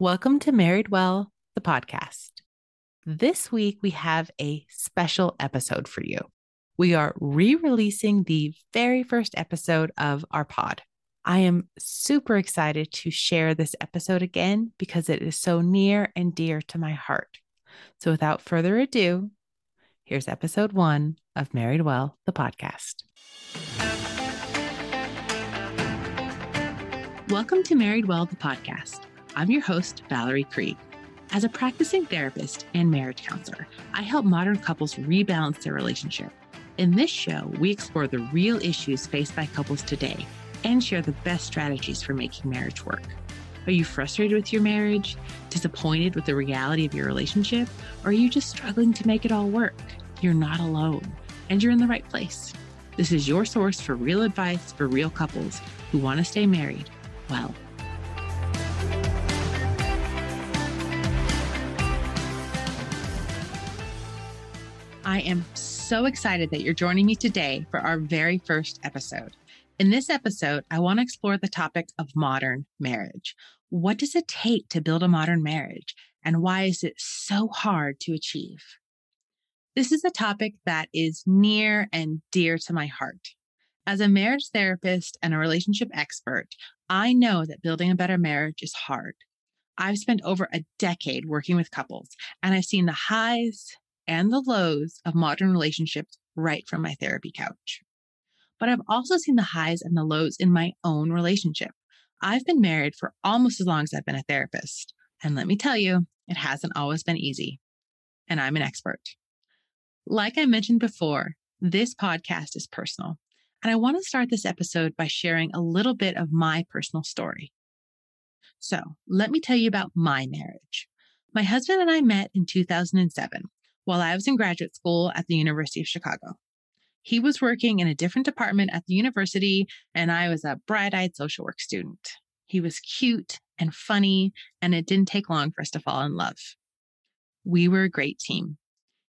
Welcome to Married Well, the podcast. This week, we have a special episode for you. We are re releasing the very first episode of our pod. I am super excited to share this episode again because it is so near and dear to my heart. So, without further ado, here's episode one of Married Well, the podcast. Welcome to Married Well, the podcast. I'm your host, Valery Krieg. As a practicing therapist and marriage counselor, I help modern couples rebalance their relationship. In this show, we explore the real issues faced by couples today and share the best strategies for making marriage work. Are you frustrated with your marriage, disappointed with the reality of your relationship, or are you just struggling to make it all work? You're not alone, and you're in the right place. This is your source for real advice for real couples who want to stay married well. I am so excited that you're joining me today for our very first episode. In this episode, I want to explore the topic of modern marriage. What does it take to build a modern marriage, and why is it so hard to achieve? This is a topic that is near and dear to my heart. As a marriage therapist and a relationship expert, I know that building a better marriage is hard. I've spent over a decade working with couples, and I've seen the highs and the lows of modern relationships right from my therapy couch. But I've also seen the highs and the lows in my own relationship. I've been married for almost as long as I've been a therapist. And let me tell you, it hasn't always been easy. And I'm an expert. Like I mentioned before, this podcast is personal. And I want to start this episode by sharing a little bit of my personal story. So let me tell you about my marriage. My husband and I met in 2007 while I was in graduate school at the University of Chicago. He was working in a different department at the university, and I was a bright eyed social work student. He was cute and funny, and it didn't take long for us to fall in love. We were a great team.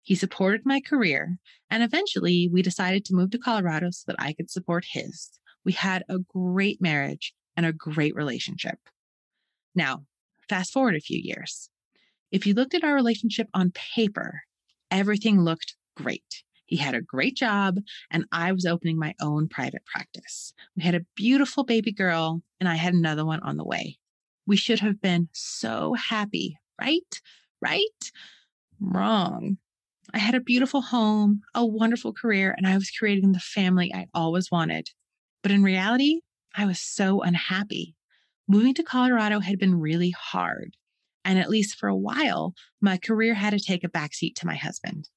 He supported my career, and eventually we decided to move to Colorado so that I could support his. We had a great marriage and a great relationship. Now, fast forward a few years. If you looked at our relationship on paper, everything looked great. He had a great job, and I was opening my own private practice. We had a beautiful baby girl, and I had another one on the way. We should have been so happy, right? Right? Wrong. I had a beautiful home, a wonderful career, and I was creating the family I always wanted. But in reality, I was so unhappy. Moving to Colorado had been really hard. And at least for a while, my career had to take a backseat to my husband.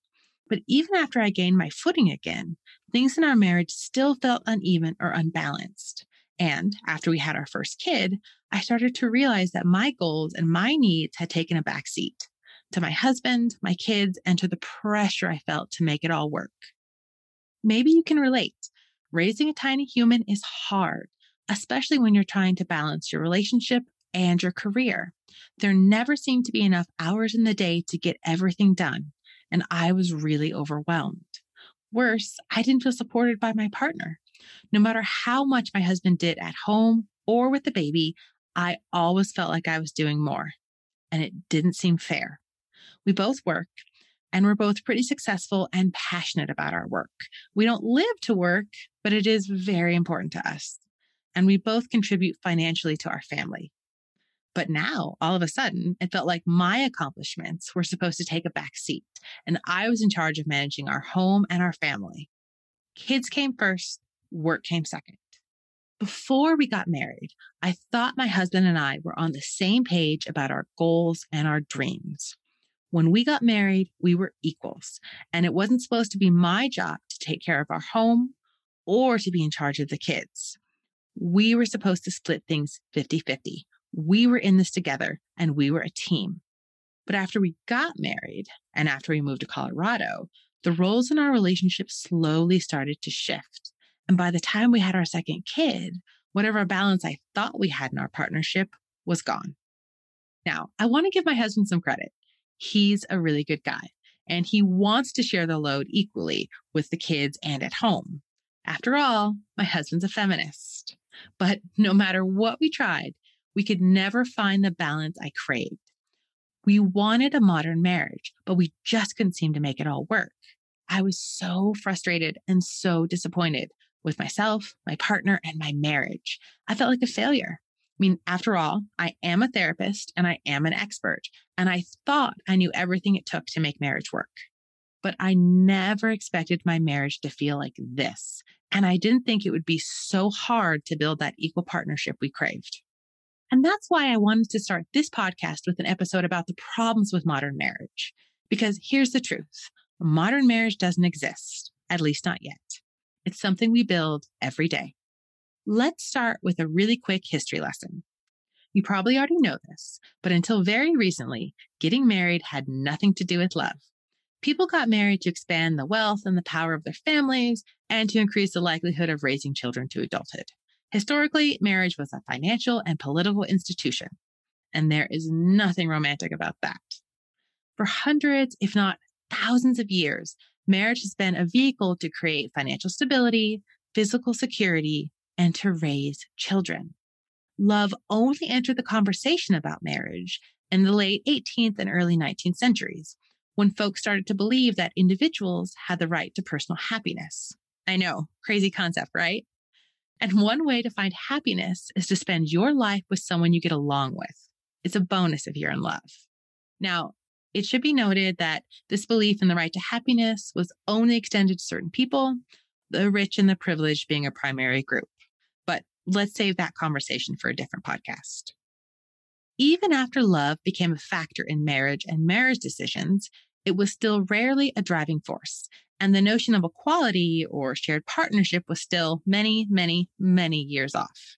But even after I gained my footing again, things in our marriage still felt uneven or unbalanced. And after we had our first kid, I started to realize that my goals and my needs had taken a backseat to my husband, my kids, and to the pressure I felt to make it all work. Maybe you can relate. Raising a tiny human is hard, especially when you're trying to balance your relationship and your career. There never seemed to be enough hours in the day to get everything done, and I was really overwhelmed. Worse, I didn't feel supported by my partner. No matter how much my husband did at home or with the baby, I always felt like I was doing more, and it didn't seem fair. We both work, and we're both pretty successful and passionate about our work. We don't live to work, but it is very important to us. And we both contribute financially to our family. But now, all of a sudden, it felt like my accomplishments were supposed to take a back seat, and I was in charge of managing our home and our family. Kids came first, work came second. Before we got married, I thought my husband and I were on the same page about our goals and our dreams. When we got married, we were equals, and it wasn't supposed to be my job to take care of our home or to be in charge of the kids. We were supposed to split things 50 50 we were in this together and we were a team. But after we got married and after we moved to Colorado, the roles in our relationship slowly started to shift. And by the time we had our second kid, whatever balance I thought we had in our partnership was gone. Now, I want to give my husband some credit. He's a really good guy and he wants to share the load equally with the kids and at home. After all, my husband's a feminist. But no matter what we tried, we could never find the balance I craved. We wanted a modern marriage, but we just couldn't seem to make it all work. I was so frustrated and so disappointed with myself, my partner, and my marriage. I felt like a failure. I mean, after all, I am a therapist and I am an expert, and I thought I knew everything it took to make marriage work. But I never expected my marriage to feel like this. And I didn't think it would be so hard to build that equal partnership we craved. And that's why I wanted to start this podcast with an episode about the problems with modern marriage. Because here's the truth modern marriage doesn't exist, at least not yet. It's something we build every day. Let's start with a really quick history lesson. You probably already know this, but until very recently, getting married had nothing to do with love. People got married to expand the wealth and the power of their families and to increase the likelihood of raising children to adulthood. Historically, marriage was a financial and political institution, and there is nothing romantic about that. For hundreds, if not thousands of years, marriage has been a vehicle to create financial stability, physical security, and to raise children. Love only entered the conversation about marriage in the late 18th and early 19th centuries, when folks started to believe that individuals had the right to personal happiness. I know, crazy concept, right? And one way to find happiness is to spend your life with someone you get along with. It's a bonus if you're in love. Now, it should be noted that this belief in the right to happiness was only extended to certain people, the rich and the privileged being a primary group. But let's save that conversation for a different podcast. Even after love became a factor in marriage and marriage decisions, it was still rarely a driving force. And the notion of equality or shared partnership was still many, many, many years off.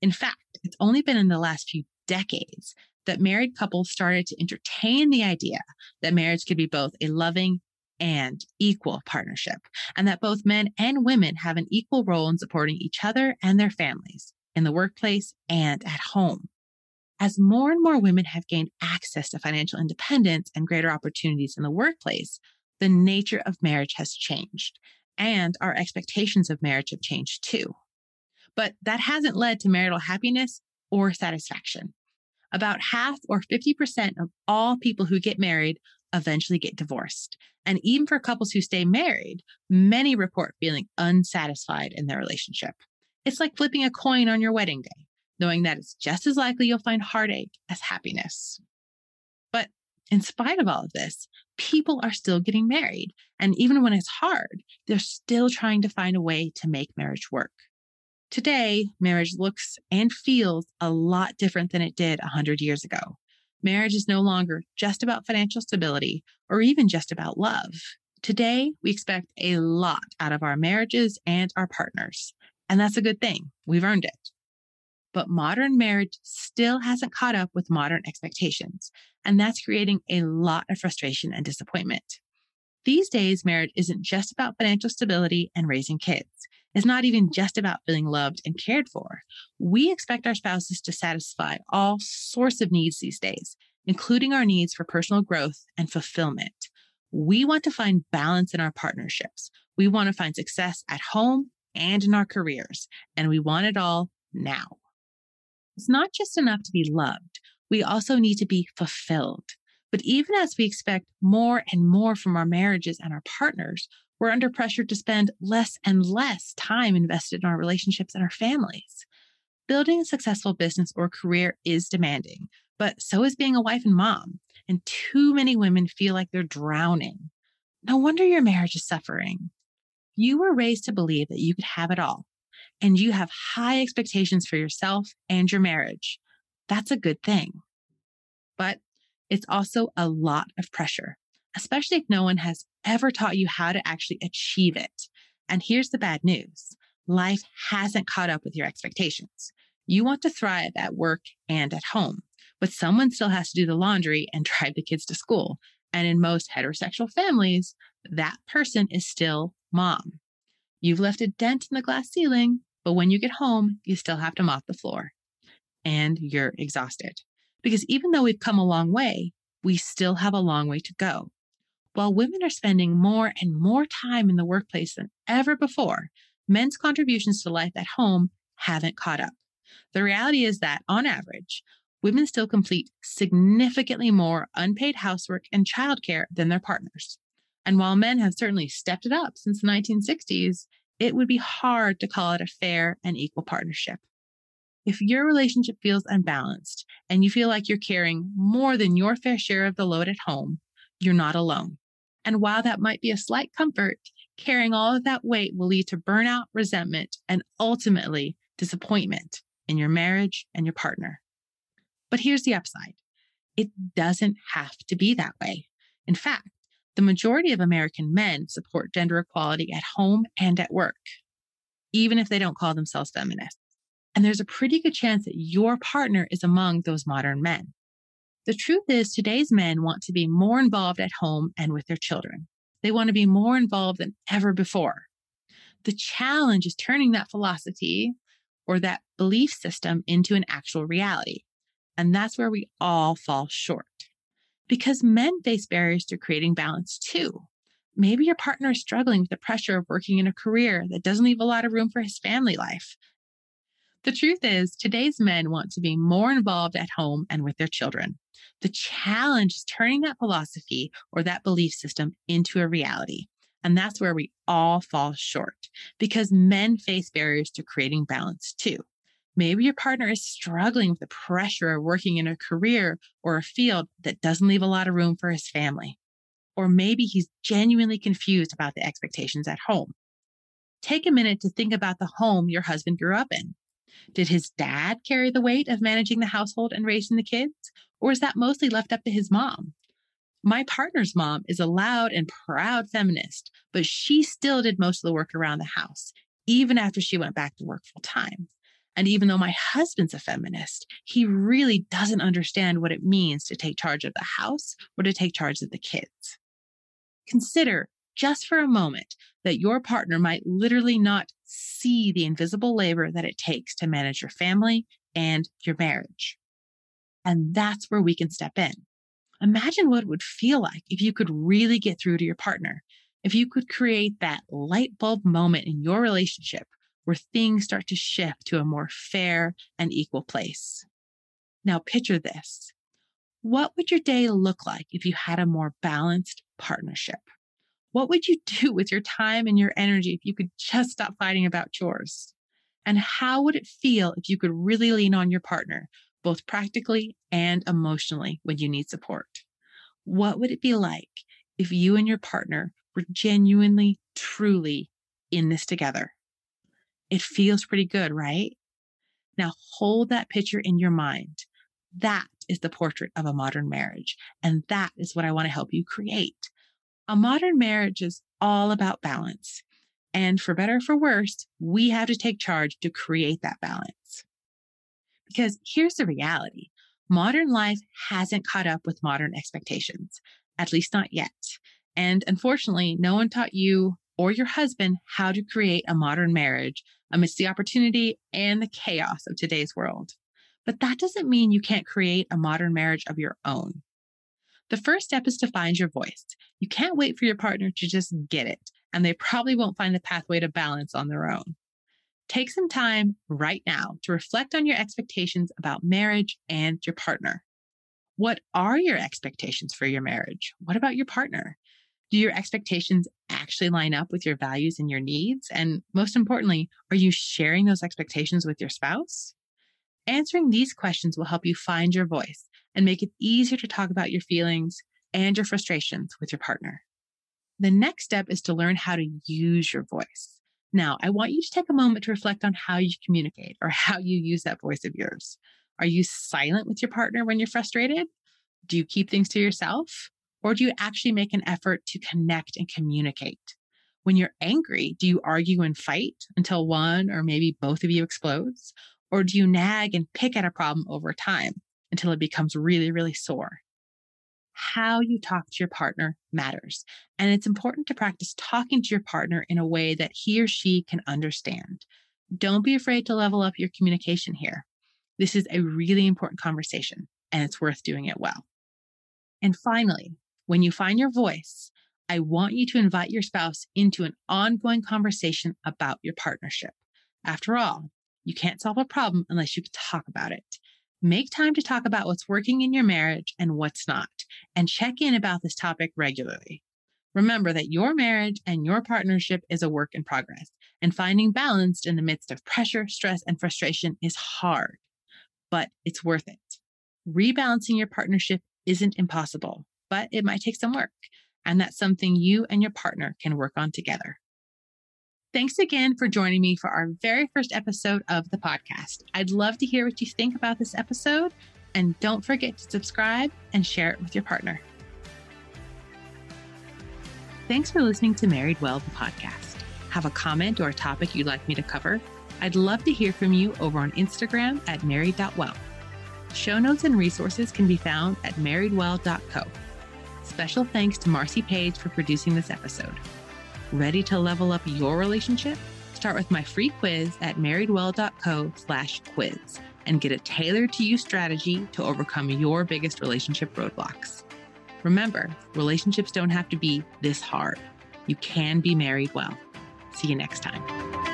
In fact, it's only been in the last few decades that married couples started to entertain the idea that marriage could be both a loving and equal partnership, and that both men and women have an equal role in supporting each other and their families in the workplace and at home. As more and more women have gained access to financial independence and greater opportunities in the workplace, the nature of marriage has changed and our expectations of marriage have changed too. But that hasn't led to marital happiness or satisfaction. About half or 50% of all people who get married eventually get divorced. And even for couples who stay married, many report feeling unsatisfied in their relationship. It's like flipping a coin on your wedding day, knowing that it's just as likely you'll find heartache as happiness. But in spite of all of this, people are still getting married. And even when it's hard, they're still trying to find a way to make marriage work. Today, marriage looks and feels a lot different than it did 100 years ago. Marriage is no longer just about financial stability or even just about love. Today, we expect a lot out of our marriages and our partners. And that's a good thing. We've earned it. But modern marriage still hasn't caught up with modern expectations. And that's creating a lot of frustration and disappointment. These days, marriage isn't just about financial stability and raising kids. It's not even just about feeling loved and cared for. We expect our spouses to satisfy all sorts of needs these days, including our needs for personal growth and fulfillment. We want to find balance in our partnerships. We want to find success at home and in our careers, and we want it all now. It's not just enough to be loved. We also need to be fulfilled. But even as we expect more and more from our marriages and our partners, we're under pressure to spend less and less time invested in our relationships and our families. Building a successful business or career is demanding, but so is being a wife and mom. And too many women feel like they're drowning. No wonder your marriage is suffering. You were raised to believe that you could have it all and you have high expectations for yourself and your marriage, that's a good thing. But it's also a lot of pressure, especially if no one has ever taught you how to actually achieve it. And here's the bad news life hasn't caught up with your expectations. You want to thrive at work and at home, but someone still has to do the laundry and drive the kids to school. And in most heterosexual families, that person is still mom. You've left a dent in the glass ceiling, but when you get home, you still have to mop the floor and you're exhausted. Because even though we've come a long way, we still have a long way to go. While women are spending more and more time in the workplace than ever before, men's contributions to life at home haven't caught up. The reality is that, on average, women still complete significantly more unpaid housework and childcare than their partners. And while men have certainly stepped it up since the 1960s, it would be hard to call it a fair and equal partnership. If your relationship feels unbalanced and you feel like you're carrying more than your fair share of the load at home, you're not alone. And while that might be a slight comfort, carrying all of that weight will lead to burnout, resentment, and ultimately disappointment in your marriage and your partner. But here's the upside it doesn't have to be that way. In fact, the majority of American men support gender equality at home and at work, even if they don't call themselves feminists. And there's a pretty good chance that your partner is among those modern men. The truth is, today's men want to be more involved at home and with their children. They want to be more involved than ever before. The challenge is turning that philosophy or that belief system into an actual reality. And that's where we all fall short. Because men face barriers to creating balance too. Maybe your partner is struggling with the pressure of working in a career that doesn't leave a lot of room for his family life. The truth is, today's men want to be more involved at home and with their children. The challenge is turning that philosophy or that belief system into a reality. And that's where we all fall short because men face barriers to creating balance too. Maybe your partner is struggling with the pressure of working in a career or a field that doesn't leave a lot of room for his family. Or maybe he's genuinely confused about the expectations at home. Take a minute to think about the home your husband grew up in. Did his dad carry the weight of managing the household and raising the kids? Or is that mostly left up to his mom? My partner's mom is a loud and proud feminist, but she still did most of the work around the house, even after she went back to work full time. And even though my husband's a feminist, he really doesn't understand what it means to take charge of the house or to take charge of the kids. Consider just for a moment that your partner might literally not see the invisible labor that it takes to manage your family and your marriage. And that's where we can step in. Imagine what it would feel like if you could really get through to your partner, if you could create that light bulb moment in your relationship where things start to shift to a more fair and equal place. Now, picture this. What would your day look like if you had a more balanced partnership? What would you do with your time and your energy if you could just stop fighting about chores? And how would it feel if you could really lean on your partner, both practically and emotionally, when you need support? What would it be like if you and your partner were genuinely, truly in this together? It feels pretty good, right? Now hold that picture in your mind. That is the portrait of a modern marriage. And that is what I want to help you create. A modern marriage is all about balance. And for better or for worse, we have to take charge to create that balance. Because here's the reality modern life hasn't caught up with modern expectations, at least not yet. And unfortunately, no one taught you or your husband how to create a modern marriage amidst the opportunity and the chaos of today's world. But that doesn't mean you can't create a modern marriage of your own. The first step is to find your voice. You can't wait for your partner to just get it, and they probably won't find the pathway to balance on their own. Take some time right now to reflect on your expectations about marriage and your partner. What are your expectations for your marriage? What about your partner? Do your expectations actually line up with your values and your needs? And most importantly, are you sharing those expectations with your spouse? Answering these questions will help you find your voice and make it easier to talk about your feelings and your frustrations with your partner. The next step is to learn how to use your voice. Now, I want you to take a moment to reflect on how you communicate or how you use that voice of yours. Are you silent with your partner when you're frustrated? Do you keep things to yourself? Or do you actually make an effort to connect and communicate? When you're angry, do you argue and fight until one or maybe both of you explodes? Or do you nag and pick at a problem over time until it becomes really, really sore? How you talk to your partner matters. And it's important to practice talking to your partner in a way that he or she can understand. Don't be afraid to level up your communication here. This is a really important conversation and it's worth doing it well. And finally, when you find your voice, I want you to invite your spouse into an ongoing conversation about your partnership. After all, You can't solve a problem unless you talk about it. Make time to talk about what's working in your marriage and what's not, and check in about this topic regularly. Remember that your marriage and your partnership is a work in progress, and finding balance in the midst of pressure, stress, and frustration is hard, but it's worth it. Rebalancing your partnership isn't impossible, but it might take some work, and that's something you and your partner can work on together. Thanks again for joining me for our very first episode of the podcast. I'd love to hear what you think about this episode, and don't forget to subscribe and share it with your partner. Thanks for listening to Married Well, the podcast. Have a comment or a topic you'd like me to cover? I'd love to hear from you over on Instagram at married.well. Show notes and resources can be found at marriedwell.co. Special thanks to Marcy Page for producing this episode. Ready to level up your relationship? Start with my free quiz at marriedwell.co slash quiz and get a tailored to you strategy to overcome your biggest relationship roadblocks. Remember, relationships don't have to be this hard. You can be married well. See you next time.